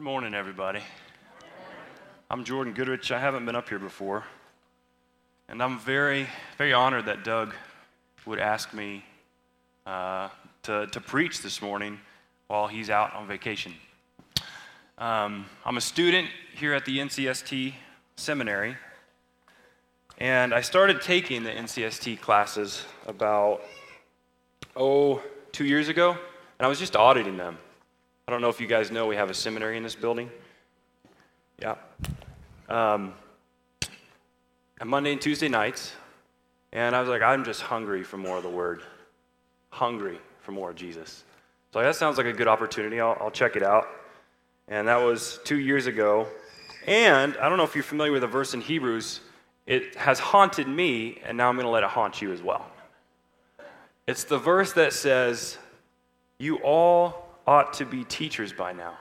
Good morning, everybody. I'm Jordan Goodrich. I haven't been up here before. And I'm very, very honored that Doug would ask me uh, to, to preach this morning while he's out on vacation. Um, I'm a student here at the NCST seminary, and I started taking the NCST classes about, oh, two years ago, and I was just auditing them. I don't know if you guys know we have a seminary in this building. Yeah. Um, Monday and Tuesday nights, and I was like, I'm just hungry for more of the Word, hungry for more of Jesus. So that sounds like a good opportunity. I'll, I'll check it out. And that was two years ago. And I don't know if you're familiar with a verse in Hebrews. It has haunted me, and now I'm going to let it haunt you as well. It's the verse that says, You all ought to be teachers by now.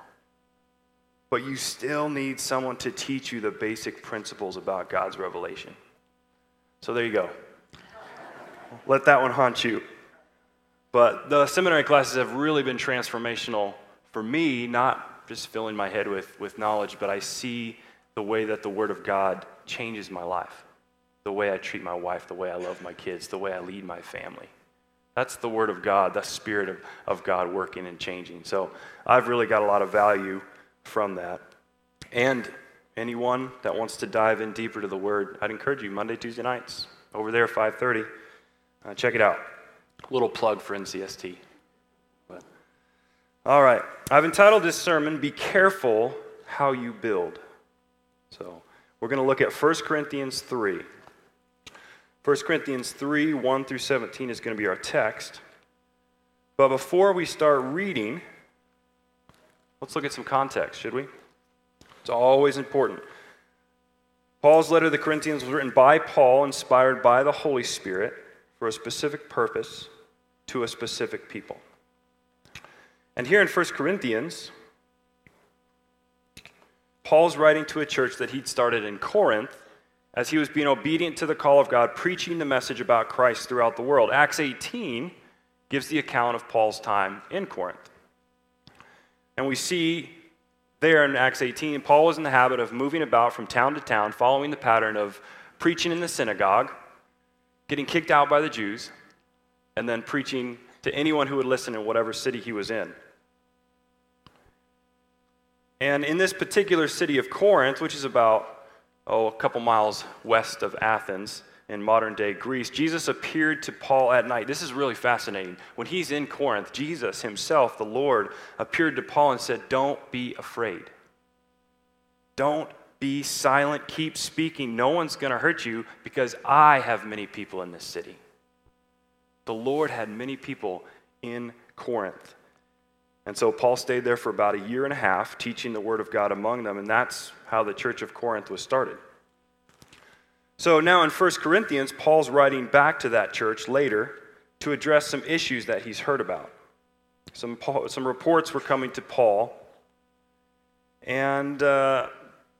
But you still need someone to teach you the basic principles about God's revelation. So there you go. Let that one haunt you. But the seminary classes have really been transformational for me, not just filling my head with, with knowledge, but I see the way that the Word of God changes my life. The way I treat my wife, the way I love my kids, the way I lead my family. That's the Word of God, the Spirit of, of God working and changing. So I've really got a lot of value from that. And anyone that wants to dive in deeper to the Word, I'd encourage you Monday, Tuesday nights over there, 5:30. Uh, check it out. Little plug for NCST. But, all right, I've entitled this sermon "Be Careful How You Build." So we're going to look at 1 Corinthians 3. 1 Corinthians 3 1 through 17 is going to be our text. But before we start reading, let's look at some context, should we? It's always important. Paul's letter to the Corinthians was written by Paul, inspired by the Holy Spirit for a specific purpose to a specific people. And here in 1 Corinthians, Paul's writing to a church that he'd started in Corinth as he was being obedient to the call of God, preaching the message about Christ throughout the world. Acts 18 gives the account of Paul's time in Corinth. And we see there in Acts 18, Paul was in the habit of moving about from town to town, following the pattern of preaching in the synagogue, getting kicked out by the Jews, and then preaching to anyone who would listen in whatever city he was in. And in this particular city of Corinth, which is about oh, a couple miles west of Athens in modern day Greece, Jesus appeared to Paul at night. This is really fascinating. When he's in Corinth, Jesus himself, the Lord, appeared to Paul and said, Don't be afraid. Don't be silent. Keep speaking. No one's going to hurt you because I have many people in this city. The Lord had many people in Corinth. And so Paul stayed there for about a year and a half, teaching the Word of God among them, and that's how the church of Corinth was started. So now in 1 Corinthians, Paul's writing back to that church later to address some issues that he's heard about. Some, some reports were coming to Paul, and uh,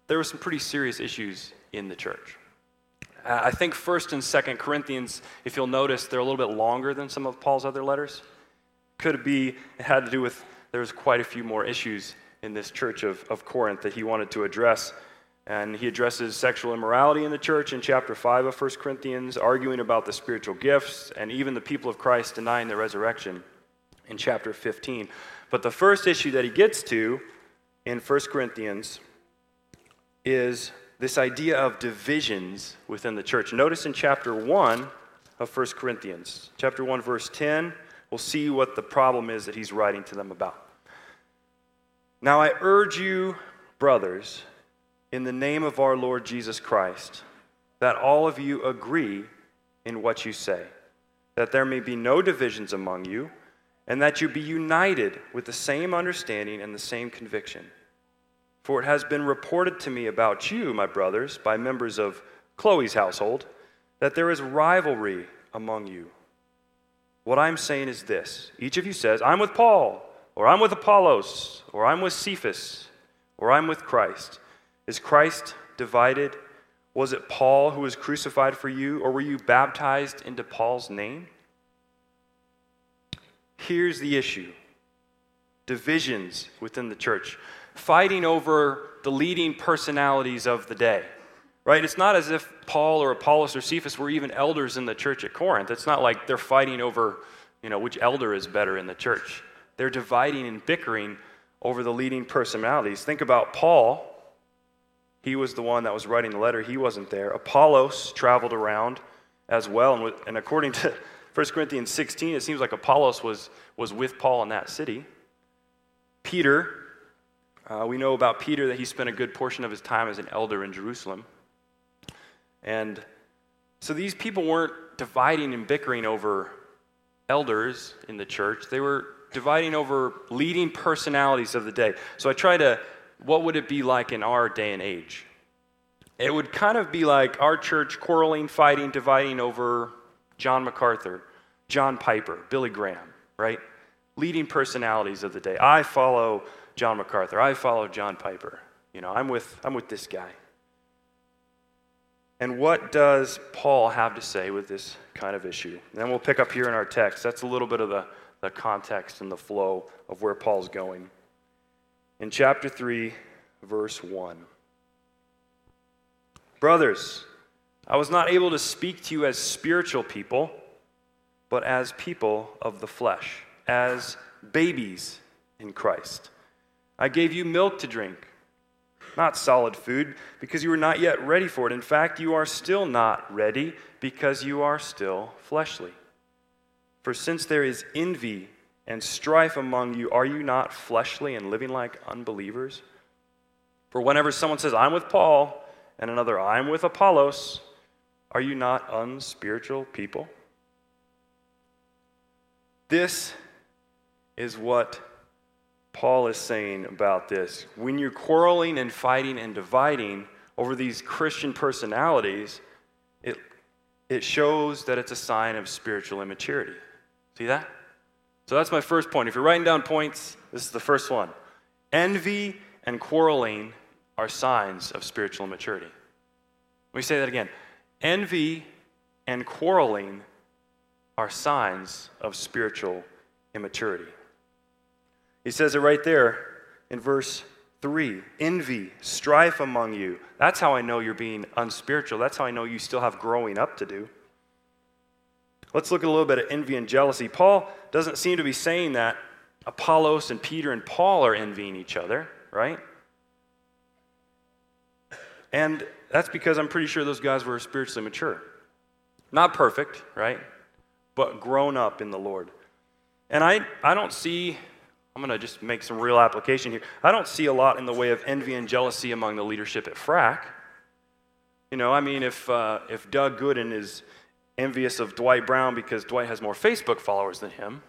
there were some pretty serious issues in the church. I think 1st and 2nd Corinthians, if you'll notice, they're a little bit longer than some of Paul's other letters. Could be, it had to do with, there was quite a few more issues in this church of, of Corinth that he wanted to address. And he addresses sexual immorality in the church in chapter 5 of 1 Corinthians, arguing about the spiritual gifts, and even the people of Christ denying the resurrection in chapter 15. But the first issue that he gets to in 1 Corinthians is this idea of divisions within the church. Notice in chapter 1 of 1 Corinthians, chapter 1, verse 10, we'll see what the problem is that he's writing to them about. Now I urge you, brothers, in the name of our Lord Jesus Christ, that all of you agree in what you say, that there may be no divisions among you, and that you be united with the same understanding and the same conviction. For it has been reported to me about you, my brothers, by members of Chloe's household, that there is rivalry among you. What I'm saying is this each of you says, I'm with Paul or I'm with Apollos, or I'm with Cephas, or I'm with Christ. Is Christ divided? Was it Paul who was crucified for you, or were you baptized into Paul's name? Here's the issue divisions within the church. fighting over the leading personalities of the day. Right? It's not as if Paul or Apollos or Cephas were even elders in the church at Corinth. It's not like they're fighting over, you know, which elder is better in the church. They're dividing and bickering over the leading personalities. Think about Paul. He was the one that was writing the letter. He wasn't there. Apollos traveled around as well. And, and according to 1 Corinthians 16, it seems like Apollos was, was with Paul in that city. Peter, uh, we know about Peter that he spent a good portion of his time as an elder in Jerusalem. And so these people weren't dividing and bickering over elders in the church, they were dividing over leading personalities of the day. So I try to, what would it be like in our day and age? It would kind of be like our church quarreling, fighting, dividing over John MacArthur, John Piper, Billy Graham, right? Leading personalities of the day. I follow John MacArthur. I follow John Piper. You know, I'm with, I'm with this guy. And what does Paul have to say with this kind of issue? And then we'll pick up here in our text. That's a little bit of the, the context and the flow of where Paul's going. In chapter 3, verse 1. Brothers, I was not able to speak to you as spiritual people, but as people of the flesh, as babies in Christ. I gave you milk to drink not solid food, because you are not yet ready for it. In fact, you are still not ready because you are still fleshly. For since there is envy and strife among you, are you not fleshly and living like unbelievers? For whenever someone says, I'm with Paul, and another, I'm with Apollos, are you not unspiritual people? This is what Paul is saying about this. When you're quarreling and fighting and dividing over these Christian personalities, it, it shows that it's a sign of spiritual immaturity. See that? So that's my first point. If you're writing down points, this is the first one. Envy and quarreling are signs of spiritual immaturity. Let me say that again. Envy and quarreling are signs of spiritual immaturity. He says it right there in verse 3 envy, strife among you. That's how I know you're being unspiritual. That's how I know you still have growing up to do. Let's look at a little bit at envy and jealousy. Paul doesn't seem to be saying that Apollos and Peter and Paul are envying each other, right? And that's because I'm pretty sure those guys were spiritually mature. Not perfect, right? But grown up in the Lord. And I, I don't see I'm going to just make some real application here. I don't see a lot in the way of envy and jealousy among the leadership at FRAC. You know, I mean, if, uh, if Doug Gooden is envious of Dwight Brown because Dwight has more Facebook followers than him,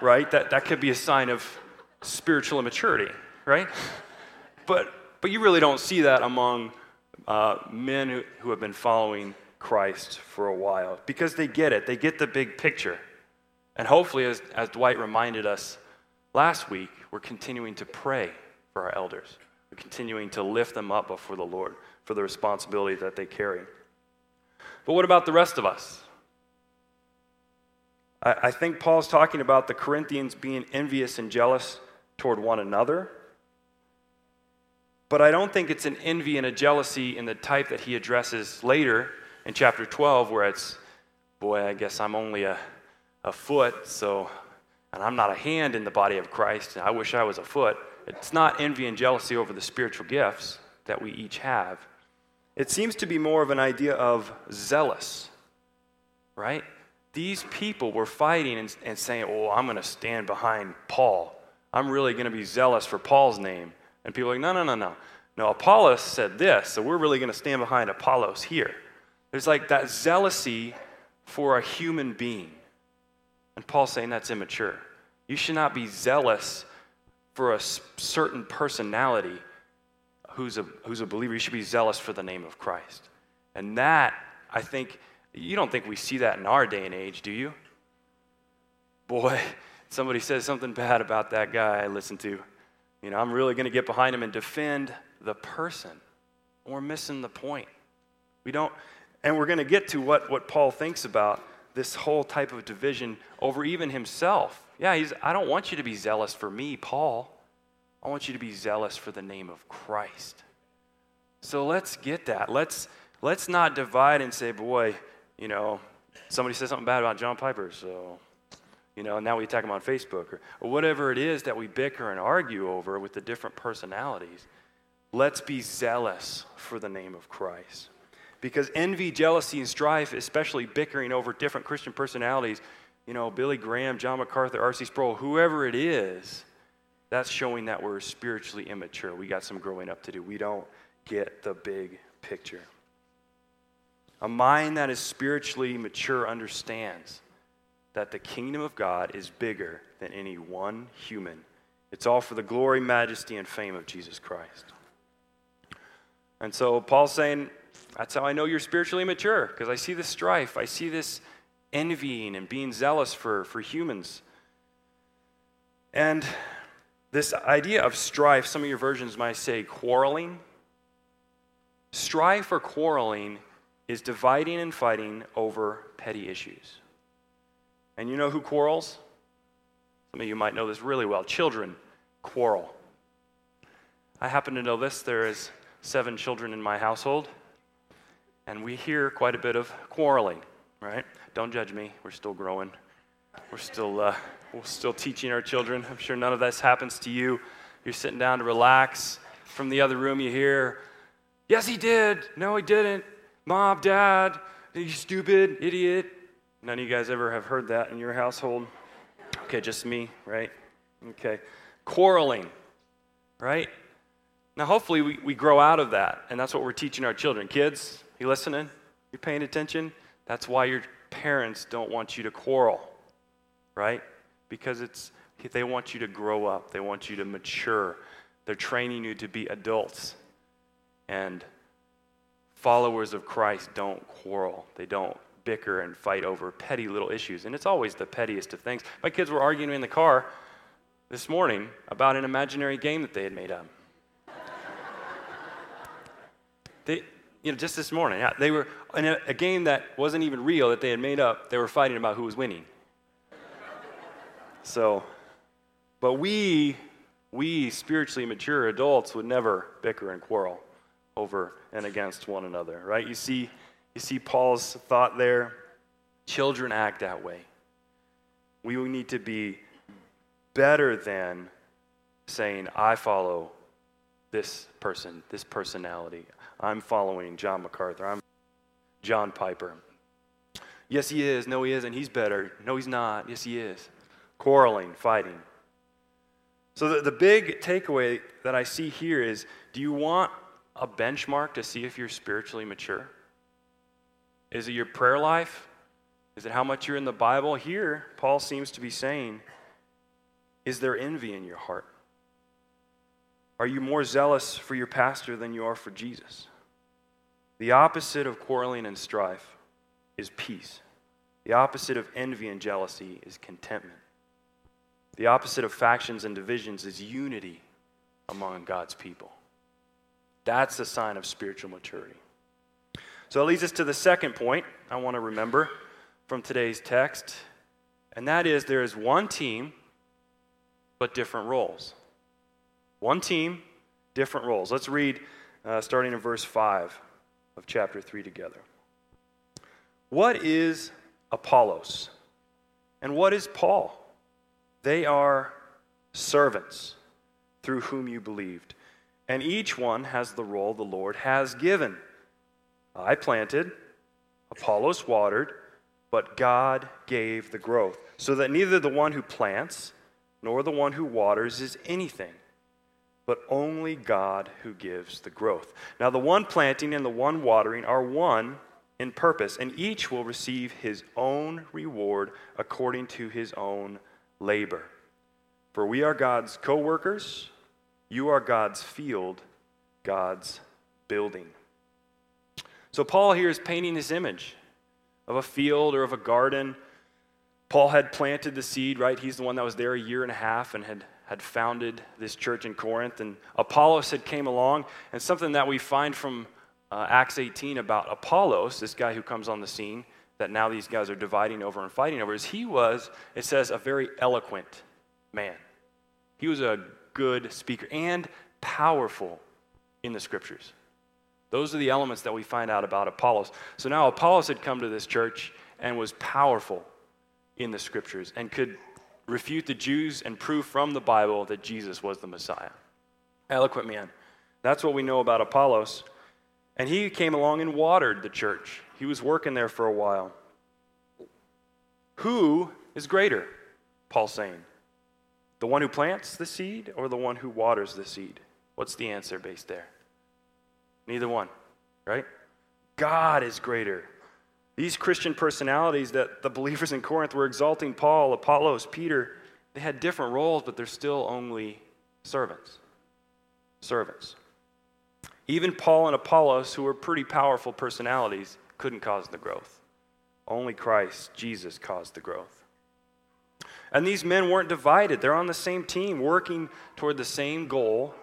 right? That, that could be a sign of spiritual immaturity, right? But, but you really don't see that among uh, men who, who have been following Christ for a while because they get it, they get the big picture. And hopefully, as, as Dwight reminded us Last week, we're continuing to pray for our elders. We're continuing to lift them up before the Lord for the responsibility that they carry. But what about the rest of us? I, I think Paul's talking about the Corinthians being envious and jealous toward one another. But I don't think it's an envy and a jealousy in the type that he addresses later in chapter 12, where it's, boy, I guess I'm only a, a foot, so and I'm not a hand in the body of Christ, and I wish I was a foot. It's not envy and jealousy over the spiritual gifts that we each have. It seems to be more of an idea of zealous, right? These people were fighting and, and saying, Oh, I'm going to stand behind Paul. I'm really going to be zealous for Paul's name. And people are like, No, no, no, no. No, Apollos said this, so we're really going to stand behind Apollos here. There's like that zealousy for a human being. And Paul's saying that's immature. You should not be zealous for a certain personality who's a, who's a believer. You should be zealous for the name of Christ. And that, I think, you don't think we see that in our day and age, do you? Boy, somebody says something bad about that guy I listen to. You know, I'm really going to get behind him and defend the person. We're missing the point. We don't, and we're going to get to what, what Paul thinks about this whole type of division over even himself. Yeah, he's, I don't want you to be zealous for me, Paul. I want you to be zealous for the name of Christ. So let's get that. Let's, let's not divide and say, boy, you know, somebody said something bad about John Piper, so, you know, now we attack him on Facebook or, or whatever it is that we bicker and argue over with the different personalities. Let's be zealous for the name of Christ. Because envy, jealousy, and strife, especially bickering over different Christian personalities, you know, Billy Graham, John MacArthur, R.C. Sproul, whoever it is, that's showing that we're spiritually immature. We got some growing up to do. We don't get the big picture. A mind that is spiritually mature understands that the kingdom of God is bigger than any one human. It's all for the glory, majesty, and fame of Jesus Christ. And so Paul's saying, that's how I know you're spiritually mature, because I see this strife. I see this envying and being zealous for, for humans. And this idea of strife, some of your versions might say quarreling. Strife or quarreling is dividing and fighting over petty issues. And you know who quarrels? Some of you might know this really well. Children quarrel. I happen to know this. There is seven children in my household, and we hear quite a bit of quarreling, right? Don't judge me. We're still growing. We're still, uh, we're still teaching our children. I'm sure none of this happens to you. You're sitting down to relax. From the other room, you hear, Yes, he did. No, he didn't. Mom, dad, you stupid idiot. None of you guys ever have heard that in your household? Okay, just me, right? Okay. Quarreling, right? Now, hopefully, we, we grow out of that, and that's what we're teaching our children. Kids, you listening? You paying attention? That's why your parents don't want you to quarrel, right? Because it's they want you to grow up. They want you to mature. They're training you to be adults. And followers of Christ don't quarrel. They don't bicker and fight over petty little issues. And it's always the pettiest of things. My kids were arguing in the car this morning about an imaginary game that they had made up. they, you know, just this morning, yeah, they were in a, a game that wasn't even real that they had made up. They were fighting about who was winning. So, but we, we spiritually mature adults would never bicker and quarrel over and against one another, right? You see, you see Paul's thought there. Children act that way. We need to be better than saying, I follow this person, this personality. I'm following John MacArthur. I'm John Piper. Yes, he is. No, he isn't. He's better. No, he's not. Yes, he is. Quarreling, fighting. So, the, the big takeaway that I see here is do you want a benchmark to see if you're spiritually mature? Is it your prayer life? Is it how much you're in the Bible? Here, Paul seems to be saying, is there envy in your heart? Are you more zealous for your pastor than you are for Jesus? The opposite of quarreling and strife is peace. The opposite of envy and jealousy is contentment. The opposite of factions and divisions is unity among God's people. That's a sign of spiritual maturity. So it leads us to the second point I want to remember from today's text, and that is there is one team, but different roles. One team, different roles. Let's read uh, starting in verse 5 of chapter 3 together. What is Apollos? And what is Paul? They are servants through whom you believed and each one has the role the Lord has given. I planted, Apollos watered, but God gave the growth, so that neither the one who plants nor the one who waters is anything, but only God who gives the growth. Now, the one planting and the one watering are one in purpose, and each will receive his own reward according to his own labor. For we are God's co workers you are God's field, God's building. So, Paul here is painting this image of a field or of a garden. Paul had planted the seed, right? He's the one that was there a year and a half and had, had founded this church in Corinth. And Apollos had came along. And something that we find from uh, Acts 18 about Apollos, this guy who comes on the scene, that now these guys are dividing over and fighting over, is he was, it says, a very eloquent man. He was a good speaker and powerful in the scriptures. Those are the elements that we find out about Apollos. So now Apollos had come to this church and was powerful in the scriptures and could refute the Jews and prove from the Bible that Jesus was the Messiah. Eloquent man. That's what we know about Apollos. And he came along and watered the church. He was working there for a while. Who is greater? Paul's saying. The one who plants the seed or the one who waters the seed? What's the answer based there? Neither one, right? God is greater. These Christian personalities that the believers in Corinth were exalting Paul, Apollos, Peter, they had different roles, but they're still only servants. Servants. Even Paul and Apollos, who were pretty powerful personalities, couldn't cause the growth. Only Christ, Jesus, caused the growth. And these men weren't divided. They're on the same team, working toward the same goal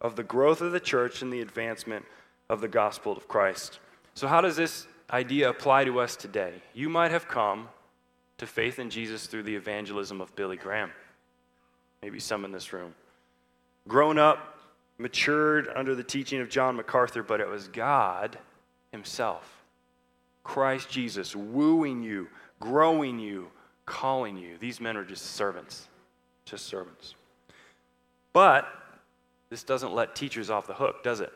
of the growth of the church and the advancement of the gospel of Christ. So, how does this idea apply to us today. You might have come to faith in Jesus through the evangelism of Billy Graham. Maybe some in this room. Grown up, matured under the teaching of John MacArthur, but it was God Himself, Christ Jesus, wooing you, growing you, calling you. These men are just servants, just servants. But this doesn't let teachers off the hook, does it?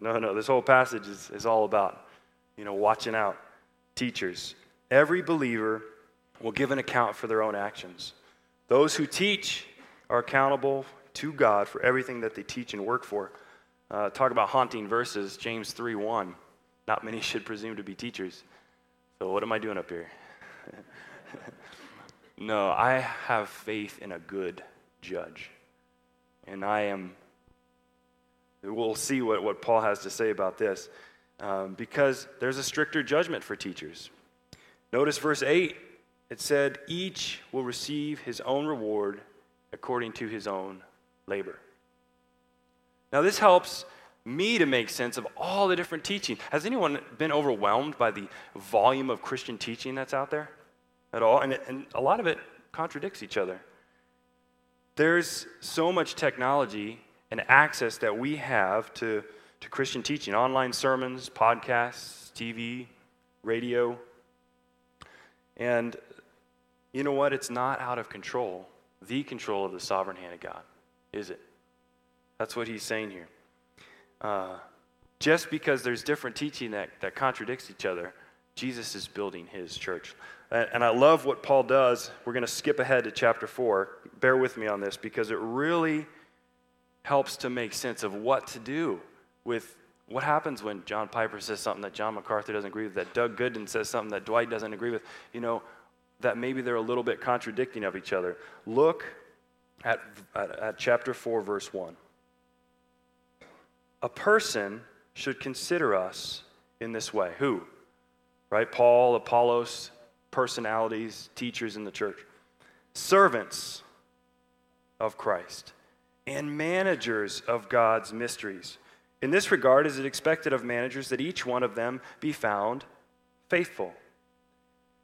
No, no, this whole passage is, is all about you know, watching out. Teachers. Every believer will give an account for their own actions. Those who teach are accountable to God for everything that they teach and work for. Uh, talk about haunting verses, James 3 1. Not many should presume to be teachers. So, what am I doing up here? no, I have faith in a good judge. And I am, we'll see what, what Paul has to say about this um, because there's a stricter judgment for teachers. Notice verse 8 it said, Each will receive his own reward according to his own labor. Now, this helps me to make sense of all the different teaching. Has anyone been overwhelmed by the volume of Christian teaching that's out there at all? And, and a lot of it contradicts each other. There's so much technology and access that we have to to Christian teaching online sermons, podcasts, TV, radio. And you know what? It's not out of control, the control of the sovereign hand of God, is it? That's what he's saying here. Uh, just because there's different teaching that, that contradicts each other, Jesus is building his church. And, I love what Paul does. We're going to skip ahead to chapter 4. Bear with me on this because it really helps to make sense of what to do with what happens when John Piper says something that John MacArthur doesn't agree with, that Doug Goodin says something that Dwight doesn't agree with, you know, that maybe they're a little bit contradicting of each other. Look at, at, at chapter 4, verse 1. A person should consider us in this way. Who? Right? Paul, Apollos, personalities, teachers in the church. Servants of Christ and managers of God's mysteries. In this regard, is it expected of managers that each one of them be found faithful?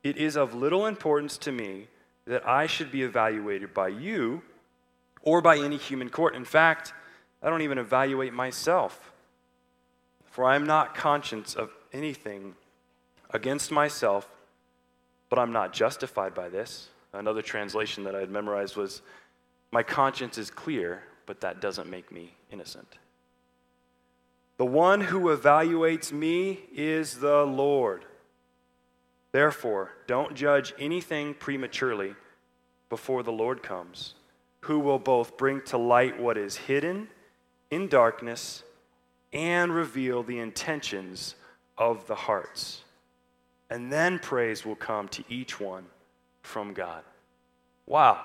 It is of little importance to me that I should be evaluated by you or by any human court. In fact, I don't even evaluate myself, for I am not conscious of anything against myself, but I'm not justified by this. Another translation that I had memorized was, My conscience is clear, but that doesn't make me innocent. The one who evaluates me is the Lord. Therefore, don't judge anything prematurely before the Lord comes, who will both bring to light what is hidden in darkness and reveal the intentions of the hearts. And then praise will come to each one from God. Wow.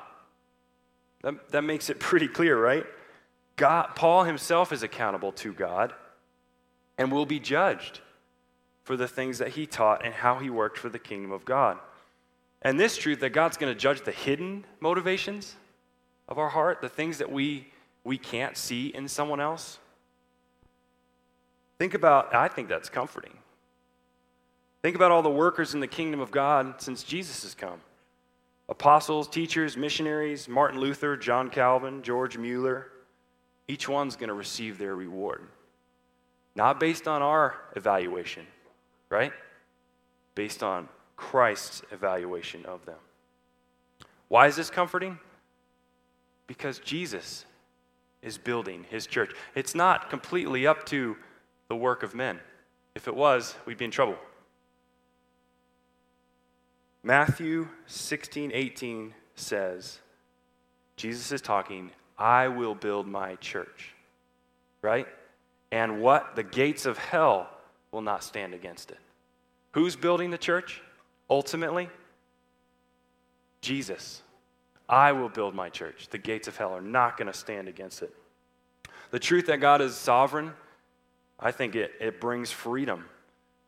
That, that makes it pretty clear, right? God, Paul himself is accountable to God and will be judged for the things that he taught and how he worked for the kingdom of God. And this truth that God's going to judge the hidden motivations of our heart, the things that we, we can't see in someone else. Think about, I think that's comforting. Think about all the workers in the kingdom of God since Jesus has come. apostles, teachers, missionaries, Martin Luther, John Calvin, George Mueller, each one's going to receive their reward. Not based on our evaluation, right? Based on Christ's evaluation of them. Why is this comforting? Because Jesus is building his church. It's not completely up to the work of men. If it was, we'd be in trouble. Matthew 16, 18 says, Jesus is talking, I will build my church. Right? And what? The gates of hell will not stand against it. Who's building the church? Ultimately, Jesus. I will build my church. The gates of hell are not going to stand against it. The truth that God is sovereign, I think it, it brings freedom.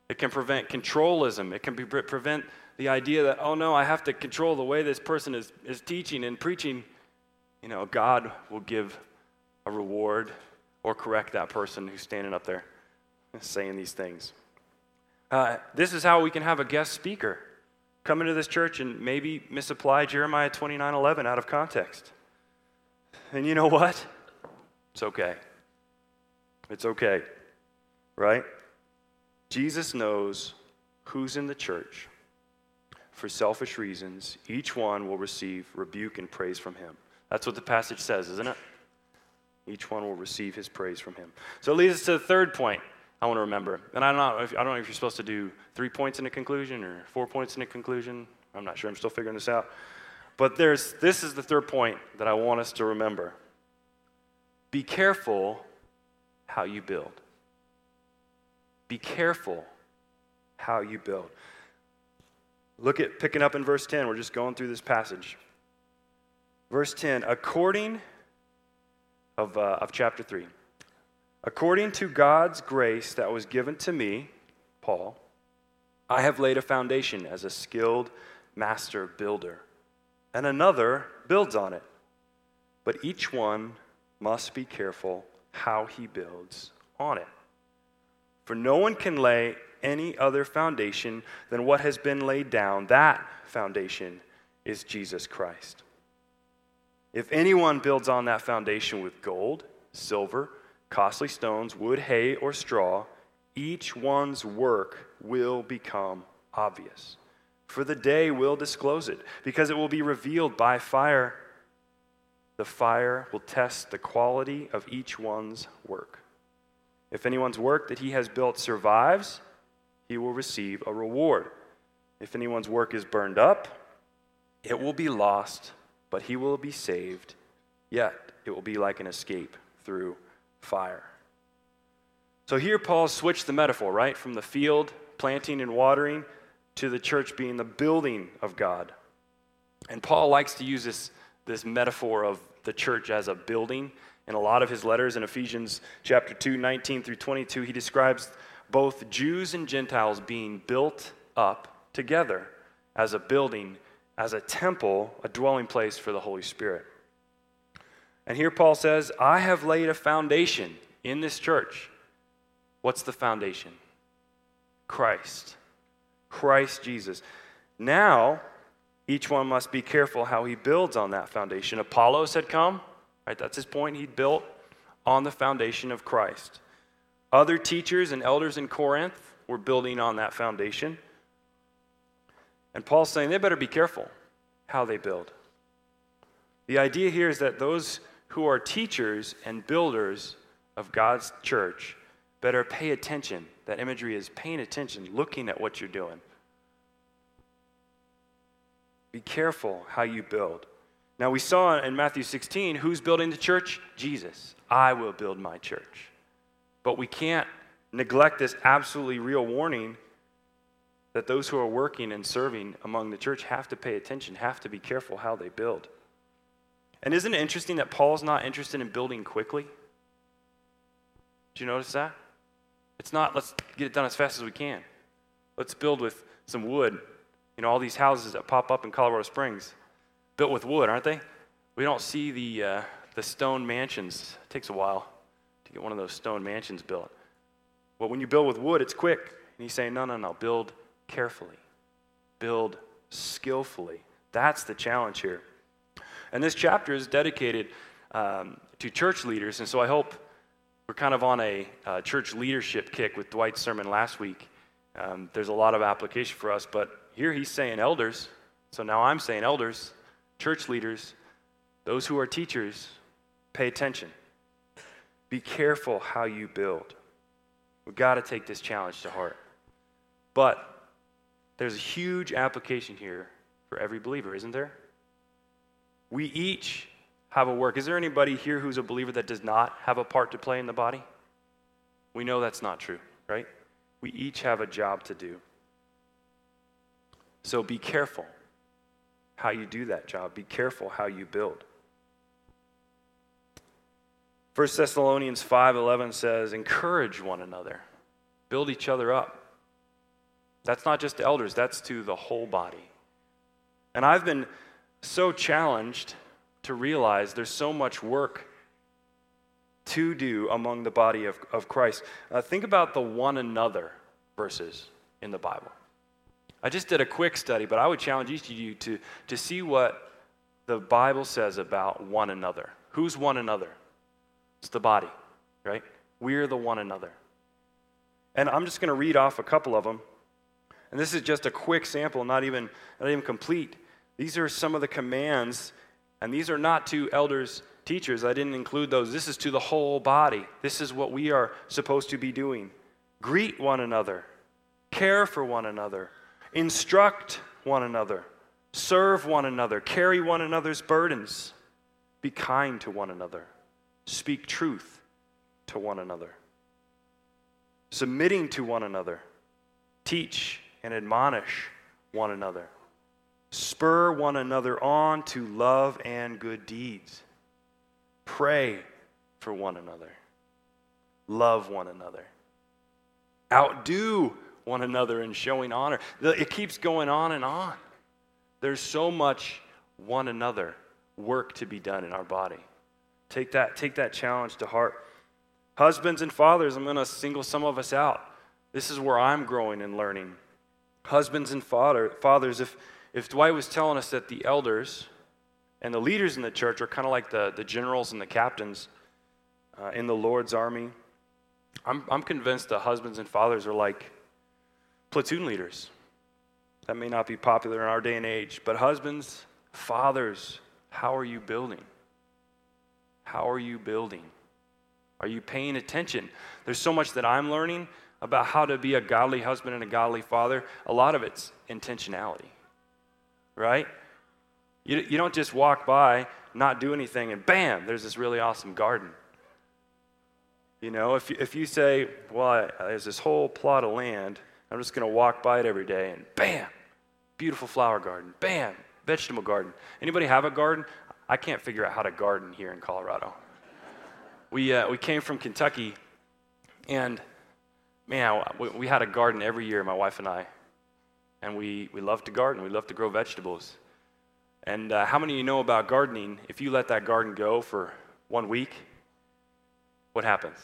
It can prevent controlism. It can be, prevent the idea that, oh no, I have to control the way this person is, is teaching and preaching. You know, God will give a reward or correct that person who's standing up there saying these things. Uh, this is how we can have a guest speaker come into this church and maybe misapply Jeremiah 29 11 out of context. And you know what? It's okay. It's okay, right? Jesus knows who's in the church. For selfish reasons, each one will receive rebuke and praise from him. That's what the passage says, isn't it? Each one will receive his praise from him. So it leads us to the third point. I want to remember. And I don't know if, I don't know if you're supposed to do three points in a conclusion or four points in a conclusion. I'm not sure. I'm still figuring this out. But there's, this is the third point that I want us to remember. Be careful how you build. Be careful how you build. Look at picking up in verse 10. We're just going through this passage. Verse 10 according of, uh, of chapter 3. According to God's grace that was given to me, Paul, I have laid a foundation as a skilled master builder, and another builds on it. But each one must be careful how he builds on it. For no one can lay any other foundation than what has been laid down. That foundation is Jesus Christ. If anyone builds on that foundation with gold, silver, costly stones, wood, hay, or straw, each one's work will become obvious. For the day will disclose it, because it will be revealed by fire. The fire will test the quality of each one's work. If anyone's work that he has built survives, he will receive a reward. If anyone's work is burned up, it will be lost, but he will be saved, yet it will be like an escape through fire. So here Paul switched the metaphor, right? From the field, planting and watering, to the church being the building of God. And Paul likes to use this, this metaphor of the church as a building. In a lot of his letters in Ephesians chapter 2, 19 through 22, he describes both Jews and Gentiles being built up together as a building, as a temple, a dwelling place for the Holy Spirit. And here Paul says, I have laid a foundation in this church. What's the foundation? Christ. Christ Jesus. Now, each one must be careful how he builds on that foundation. Apollos had come, right? That's his point. He built on the foundation of Christ. Other teachers and elders in Corinth were building on that foundation. And Paul's saying they better be careful how they build. The idea here is that those who are teachers and builders of God's church better pay attention. That imagery is paying attention, looking at what you're doing. Be careful how you build. Now, we saw in Matthew 16 who's building the church? Jesus. I will build my church. But we can't neglect this absolutely real warning that those who are working and serving among the church have to pay attention, have to be careful how they build. And isn't it interesting that Paul's not interested in building quickly? Did you notice that? It's not, let's get it done as fast as we can. Let's build with some wood. You know, all these houses that pop up in Colorado Springs, built with wood, aren't they? We don't see the, uh, the stone mansions. It takes a while to get one of those stone mansions built. But when you build with wood, it's quick. And he's saying, no, no, no, build carefully, build skillfully. That's the challenge here. And this chapter is dedicated um, to church leaders. And so I hope we're kind of on a uh, church leadership kick with Dwight's sermon last week. Um, there's a lot of application for us, but here he's saying elders. So now I'm saying elders, church leaders, those who are teachers, pay attention. Be careful how you build. We've got to take this challenge to heart. But there's a huge application here for every believer, isn't there? We each have a work. Is there anybody here who's a believer that does not have a part to play in the body? We know that's not true, right? We each have a job to do. So be careful how you do that job. Be careful how you build. 1 Thessalonians 5:11 says, "Encourage one another. Build each other up." That's not just to elders, that's to the whole body. And I've been so challenged to realize there's so much work to do among the body of, of Christ. Uh, think about the one another verses in the Bible. I just did a quick study, but I would challenge each of you to, to see what the Bible says about one another. Who's one another? It's the body, right? We're the one another. And I'm just going to read off a couple of them. And this is just a quick sample, not even, not even complete. These are some of the commands, and these are not to elders, teachers. I didn't include those. This is to the whole body. This is what we are supposed to be doing. Greet one another, care for one another, instruct one another, serve one another, carry one another's burdens, be kind to one another speak truth to one another, submitting to one another, teach and admonish one another, spur one another on to love and good deeds, pray for one another, love one another, outdo one another in showing honor. It keeps going on and on. There's so much one another work to be done in our body. Take that, take that challenge to heart. Husbands and fathers, I'm going to single some of us out. This is where I'm growing and learning. Husbands and father, fathers, if, if Dwight was telling us that the elders and the leaders in the church are kind of like the, the generals and the captains uh, in the Lord's army, I'm, I'm convinced the husbands and fathers are like platoon leaders. That may not be popular in our day and age, but husbands, fathers, how are you building? How are you building? Are you paying attention? There's so much that I'm learning about how to be a godly husband and a godly father. A lot of it's intentionality, right? You, you don't just walk by, not do anything, and bam, there's this really awesome garden. You know, if, if you say, well, there's this whole plot of land, I'm just going to walk by it every day, and bam, beautiful flower garden, bam, vegetable garden. Anybody have a garden? I can't figure out how to garden here in Colorado. We, uh, we came from Kentucky, and man, we, had a garden every year, my wife and I. And we, we love to garden, we love to grow vegetables. And uh, how many of you know about gardening? If you let that garden go for one week, what happens?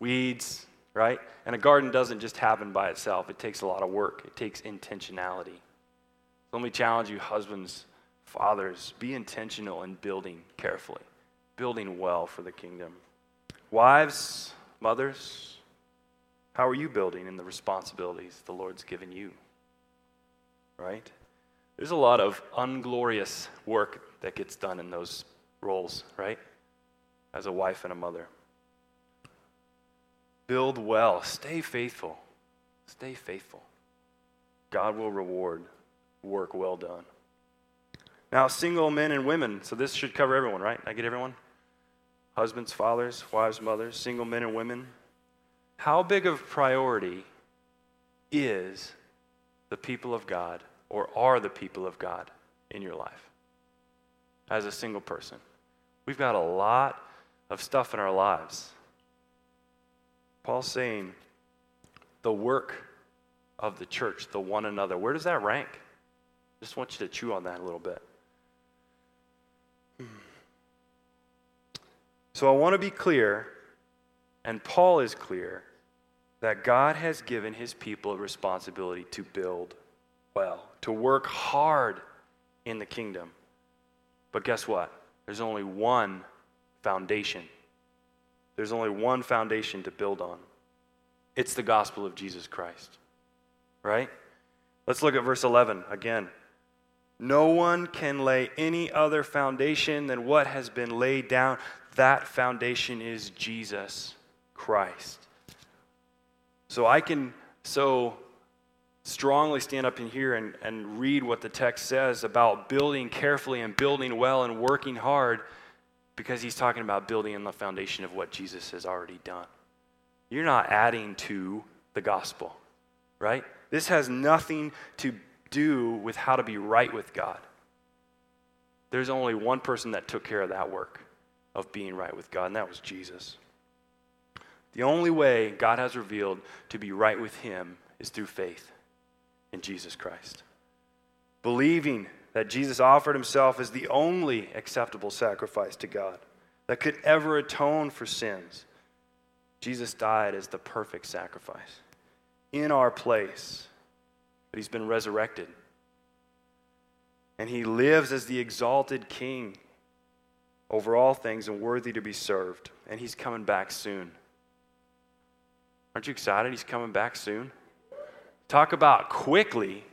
Weeds, right? And a garden doesn't just happen by itself, it takes a lot of work, it takes intentionality. Let me challenge you, husbands Fathers, be intentional in building carefully, building well for the kingdom. Wives, mothers, how are you building in the responsibilities the Lord's given you? Right? There's a lot of unglorious work that gets done in those roles, right? As a wife and a mother. Build well, stay faithful. Stay faithful. God will reward work well done. Now, single men and women, so this should cover everyone, right? I get everyone? Husbands, fathers, wives, mothers, single men and women. How big of priority is the people of God or are the people of God in your life as a single person? We've got a lot of stuff in our lives. Paul's saying the work of the church, the one another, where does that rank? Just want you to chew on that a little bit. Hmm. So I want to be clear, and Paul is clear, that God has given his people a responsibility to build well, to work hard in the kingdom. But guess what? There's only one foundation. There's only one foundation to build on. It's the gospel of Jesus Christ. Right? Let's look at verse 11 again. No one can lay any other foundation than what has been laid down. That foundation is Jesus Christ. So I can so strongly stand up in here and, and read what the text says about building carefully and building well and working hard because he's talking about building on the foundation of what Jesus has already done. You're not adding to the gospel, right? This has nothing to do with how to be right with God. There's only one person that took care of that work of being right with God, and that was Jesus. The only way God has revealed to be right with Him is through faith in Jesus Christ. Believing that Jesus offered Himself as the only acceptable sacrifice to God that could ever atone for sins. Jesus died as the perfect sacrifice in our place, but He's been resurrected. And He lives as the exalted King over all things and worthy to be served. And He's coming back soon. Aren't you excited? He's coming back soon. Talk about quickly.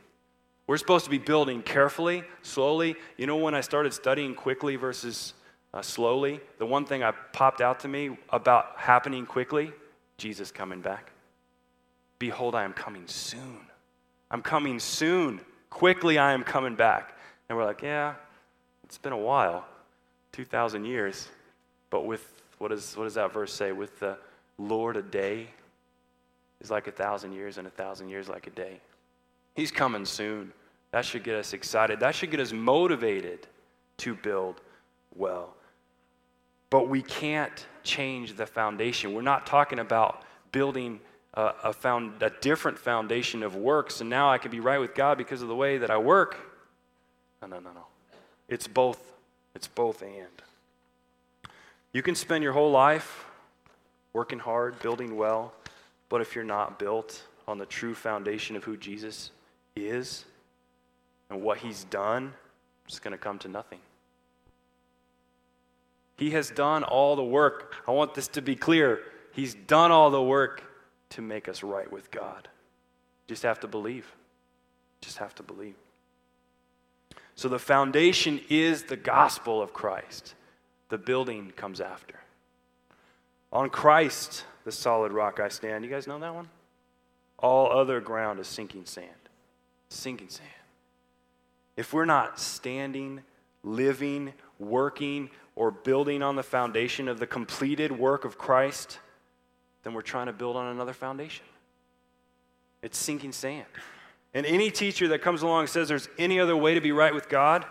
We're supposed to be building carefully, slowly. You know, when I started studying quickly versus uh, slowly, the one thing I popped out to me about happening quickly Jesus coming back. Behold, I am coming soon. I'm coming soon. Quickly, I am coming back. And we're like, yeah, it's been a while 2,000 years. But with, what, is, what does that verse say? With the Lord, a day is like a thousand years, and a thousand years like a day. He's coming soon. That should get us excited. That should get us motivated to build well. But we can't change the foundation. We're not talking about building a, a, found, a different foundation of works, and now I can be right with God because of the way that I work. No, no, no, no. It's both. It's both and. You can spend your whole life working hard, building well, but if you're not built on the true foundation of who Jesus is and what he's done, it's going to come to nothing. He has done all the work. I want this to be clear. He's done all the work to make us right with God. Just have to believe. Just have to believe. So the foundation is the gospel of Christ. The building comes after. On Christ, the solid rock I stand. You guys know that one? All other ground is sinking sand. Sinking sand. If we're not standing, living, working, or building on the foundation of the completed work of Christ, then we're trying to build on another foundation. It's sinking sand. And any teacher that comes along and says there's any other way to be right with God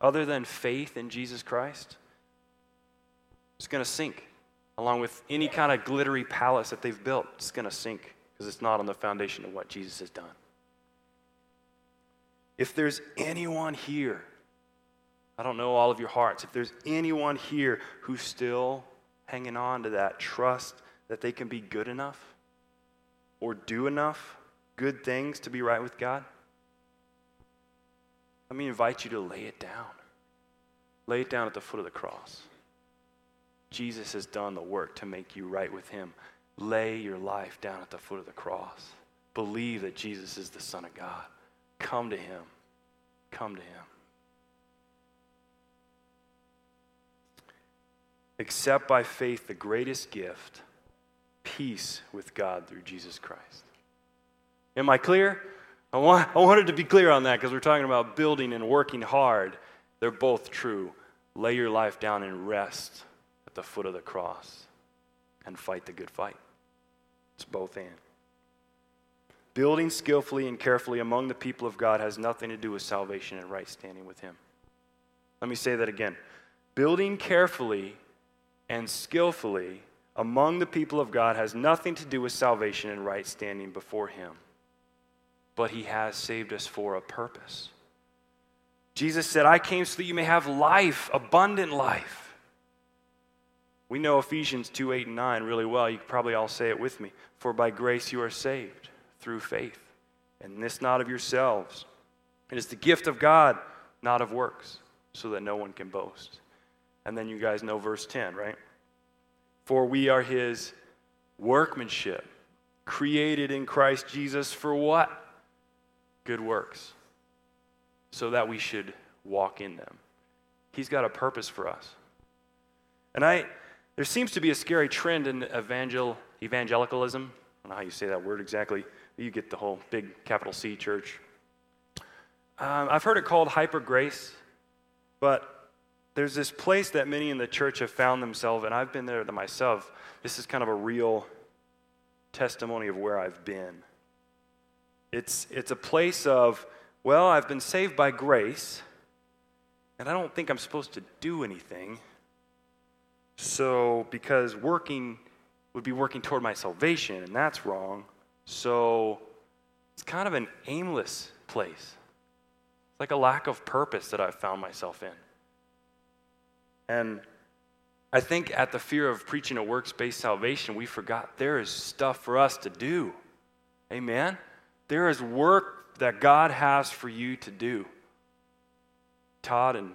other than faith in Jesus Christ, it's going to sink along with any kind of glittery palace that they've built. It's going to sink because it's not on the foundation of what Jesus has done. If there's anyone here I don't know all of your hearts. If there's anyone here who's still hanging on to that trust that they can be good enough or do enough good things to be right with God, let me invite you to lay it down. Lay it down at the foot of the cross. Jesus has done the work to make you right with Him. Lay your life down at the foot of the cross. Believe that Jesus is the Son of God. Come to Him. Come to Him. Accept by faith the greatest gift peace with God through Jesus Christ. Am I clear? I, want, I wanted to be clear on that because we're talking about building and working hard. They're both true. Lay your life down and rest the foot of the cross and fight the good fight. It's both and. Building skillfully and carefully among the people of God has nothing to do with salvation and right standing with Him. Let me say that again. Building carefully and skillfully among the people of God has nothing to do with salvation and right standing before Him, but He has saved us for a purpose. Jesus said, I came so that you may have life, abundant life. We know Ephesians 2 8 and 9 really well. You could probably all say it with me. For by grace you are saved through faith. and this not of yourselves. It is the gift of God, not of works, so that no one can boast. And then you guys know verse 10, right? For we are his workmanship, created in Christ Jesus for what? Good works, so that we should walk in them. He's got a purpose for us. And I, there seems to be a scary trend in evangel, evangelicalism. I don't know how you say that word exactly. You get the whole big capital C church. Um, I've heard it called hyper grace, but there's this place that many in the church have found themselves, and I've been there myself. This is kind of a real testimony of where I've been. It's, it's a place of, well, I've been saved by grace, and I don't think I'm supposed to do anything. So, because working would be working toward my salvation, and that's wrong. So, it's kind of an aimless place. It's like a lack of purpose that I've found myself in. And I think at the fear of preaching a works based salvation, we forgot there is stuff for us to do. Amen? There is work that God has for you to do. Todd and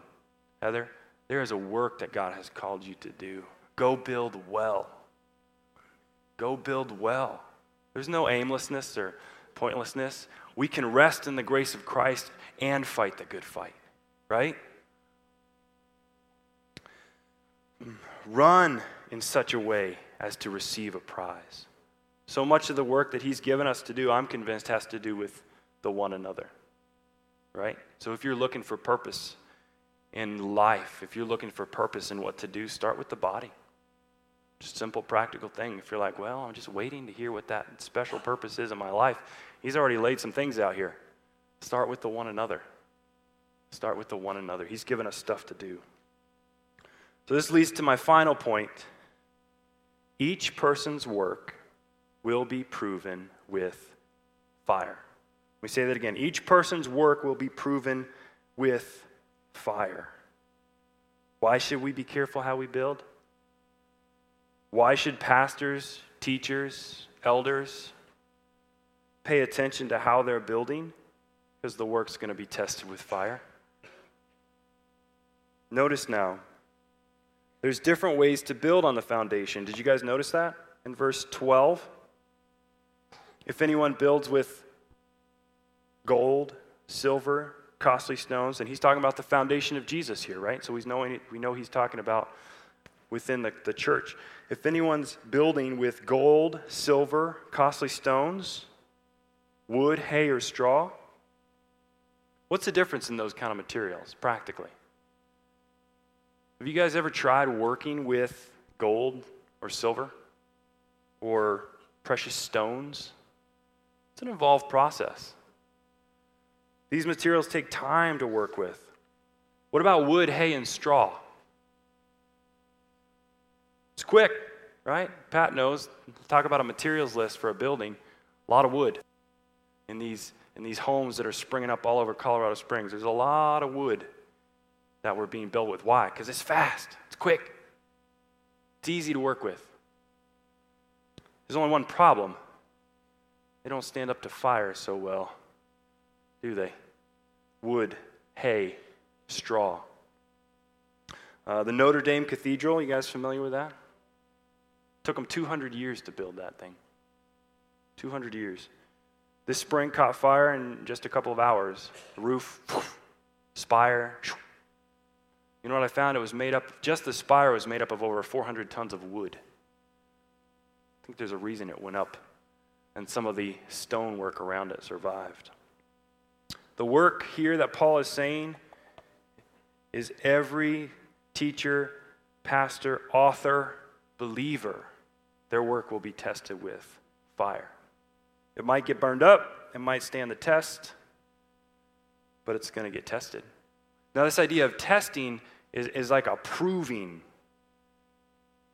Heather, there is a work that God has called you to do. Go build well. Go build well. There's no aimlessness or pointlessness. We can rest in the grace of Christ and fight the good fight, right? Run in such a way as to receive a prize. So much of the work that He's given us to do, I'm convinced, has to do with the one another, right? So if you're looking for purpose, in life, if you're looking for purpose and what to do, start with the body. Just simple, practical thing. If you're like, well, I'm just waiting to hear what that special purpose is in my life, He's already laid some things out here. Start with the one another. Start with the one another. He's given us stuff to do. So this leads to my final point. Each person's work will be proven with fire. We say that again. Each person's work will be proven with fire. Why should we be careful how we build? Why should pastors, teachers, elders pay attention to how they're building? Because the work's going to be tested with fire. Notice now, there's different ways to build on the foundation. Did you guys notice that in verse 12? If anyone builds with gold, silver, costly stones. And he's talking about the foundation of Jesus here, right? So he's knowing, we know he's talking about within the, the church. If anyone's building with gold, silver, costly stones, wood, hay, or straw, what's the difference in those kind of materials practically? Have you guys ever tried working with gold or silver or precious stones? It's an involved process. These materials take time to work with. What about wood, hay, and straw? It's quick, right? Pat knows. Talk about a materials list for a building. A lot of wood in these, in these homes that are springing up all over Colorado Springs. There's a lot of wood that we're being built with. Why? Because it's fast, it's quick, it's easy to work with. There's only one problem they don't stand up to fire so well do they? Wood, hay, straw. Uh, the Notre Dame Cathedral, you guys familiar with that? Took them 200 years to build that thing. 200 years. This spring caught fire in just a couple of hours. Roof, spire. You know what I found? It was made up, just the spire was made up of over 400 tons of wood. I think there's a reason it went up, and some of the stonework around it survived. The work here that Paul is saying is every teacher, pastor, author, believer, their work will be tested with fire. It might get burned up, it might stand the test, but it's going to get tested. Now, this idea of testing is, is like a proving.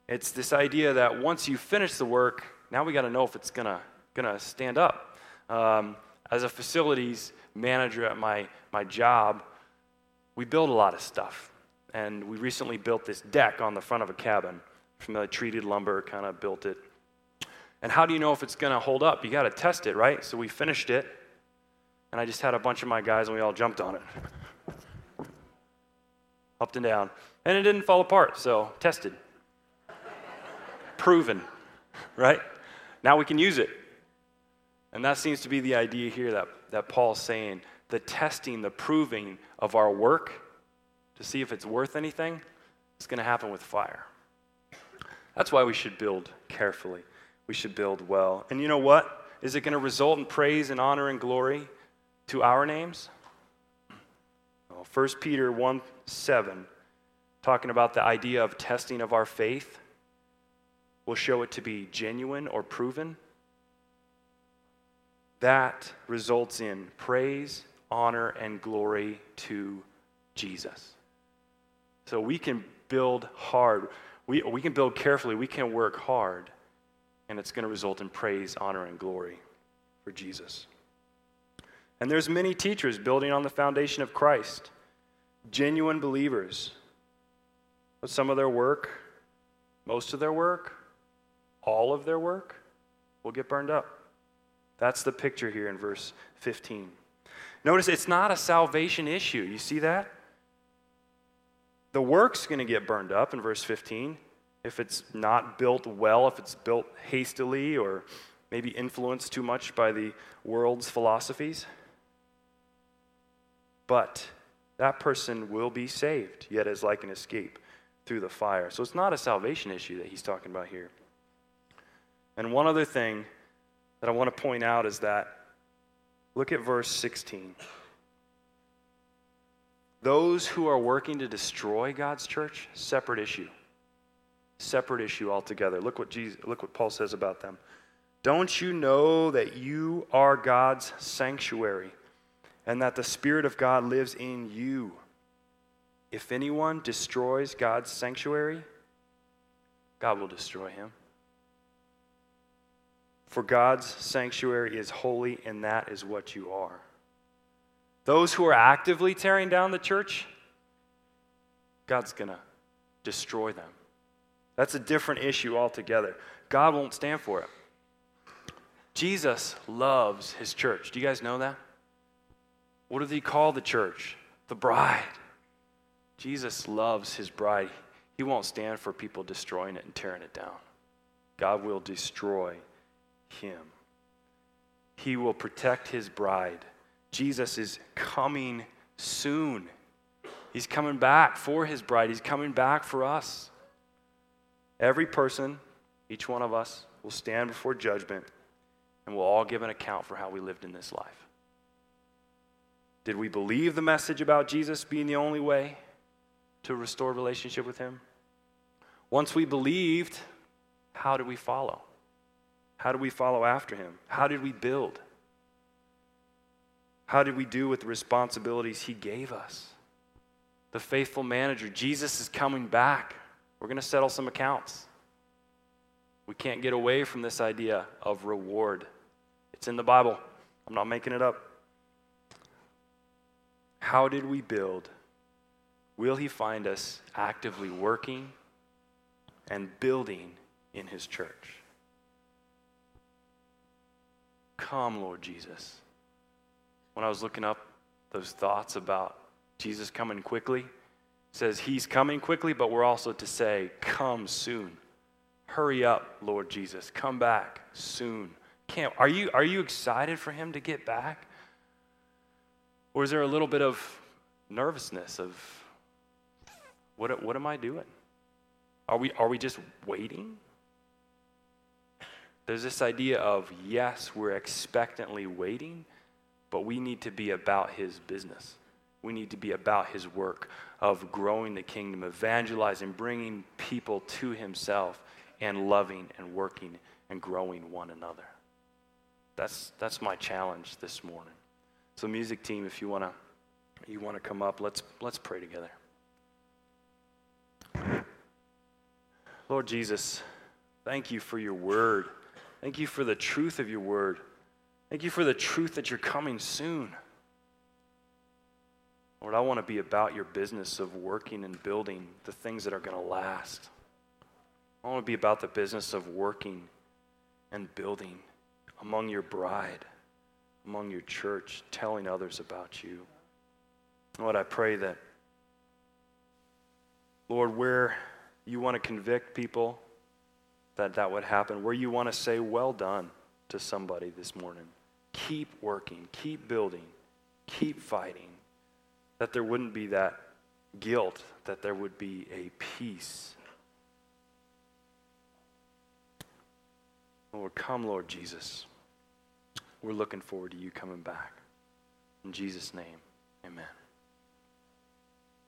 It's this idea that once you finish the work, now we got to know if it's going to stand up. Um, as a facilities manager at my, my job, we build a lot of stuff. And we recently built this deck on the front of a cabin from the treated lumber, kind of built it. And how do you know if it's going to hold up? You got to test it, right? So we finished it. and I just had a bunch of my guys and we all jumped on it. Up and down. And it didn't fall apart, so tested. Proven, right? Now we can use it. And that seems to be the idea here that, that Paul's saying the testing, the proving of our work to see if it's worth anything is going to happen with fire. That's why we should build carefully. We should build well. And you know what? Is it going to result in praise and honor and glory to our names? Well, 1 Peter 1 7, talking about the idea of testing of our faith, will show it to be genuine or proven. That results in praise, honor, and glory to Jesus. So we can build hard. We, we can build carefully. We can work hard and it's going to result in praise, honor, and glory for Jesus. And there's many teachers building on the foundation of Christ, genuine believers. But some of their work, most of their work, all of their work will get burned up. That's the picture here in verse 15. Notice it's not a salvation issue. You see that? The work's going to get burned up in verse 15 if it's not built well, if it's built hastily or maybe influenced too much by the world's philosophies. But that person will be saved, yet as like an escape through the fire. So it's not a salvation issue that he's talking about here. And one other thing that I want to point out is that look at verse 16. Those who are working to destroy God's church, separate issue separate issue altogether. Look what Jesus, look what Paul says about them. Don't you know that you are God's sanctuary and that the Spirit of God lives in you? If anyone destroys God's sanctuary, God will destroy him. For God's sanctuary is holy, and that is what you are. Those who are actively tearing down the church, God's going to destroy them. That's a different issue altogether. God won't stand for it. Jesus loves his church. Do you guys know that? What does he call the church? The bride. Jesus loves his bride. He won't stand for people destroying it and tearing it down. God will destroy him. He will protect his bride. Jesus is coming soon. He's coming back for his bride. He's coming back for us. Every person, each one of us, will stand before judgment and we'll all give an account for how we lived in this life. Did we believe the message about Jesus being the only way to restore relationship with Him? Once we believed, how did we follow? How did we follow after Him? How did we build? How did we do with the responsibilities He gave us? The faithful manager, Jesus is coming back. We're going to settle some accounts. We can't get away from this idea of reward. It's in the Bible. I'm not making it up. How did we build? Will He find us actively working and building in His church? Come, Lord Jesus. When I was looking up those thoughts about Jesus coming quickly, says he's coming quickly, but we're also to say, Come soon. Hurry up, Lord Jesus. Come back soon. Can't, are, you, are you excited for him to get back? Or is there a little bit of nervousness of what, what am I doing? Are we, are we just waiting? There's this idea of yes, we're expectantly waiting, but we need to be about his business. We need to be about his work of growing the kingdom, evangelizing, bringing people to himself, and loving and working and growing one another. That's, that's my challenge this morning. So, music team, if you want to you want to come up, let's, let's pray together. Lord Jesus, thank you for your word. Thank you for the truth of your word. Thank you for the truth that you're coming soon. Lord, I want to be about your business of working and building the things that are going to last. I want to be about the business of working and building among your bride, among your church, telling others about you. Lord, I pray that, Lord, where you want to convict people, that that would happen. Where you want to say, well done to somebody this morning. Keep working, keep building, keep fighting. That there wouldn't be that guilt, that there would be a peace. Lord, come, Lord Jesus. We're looking forward to you coming back. In Jesus' name, amen.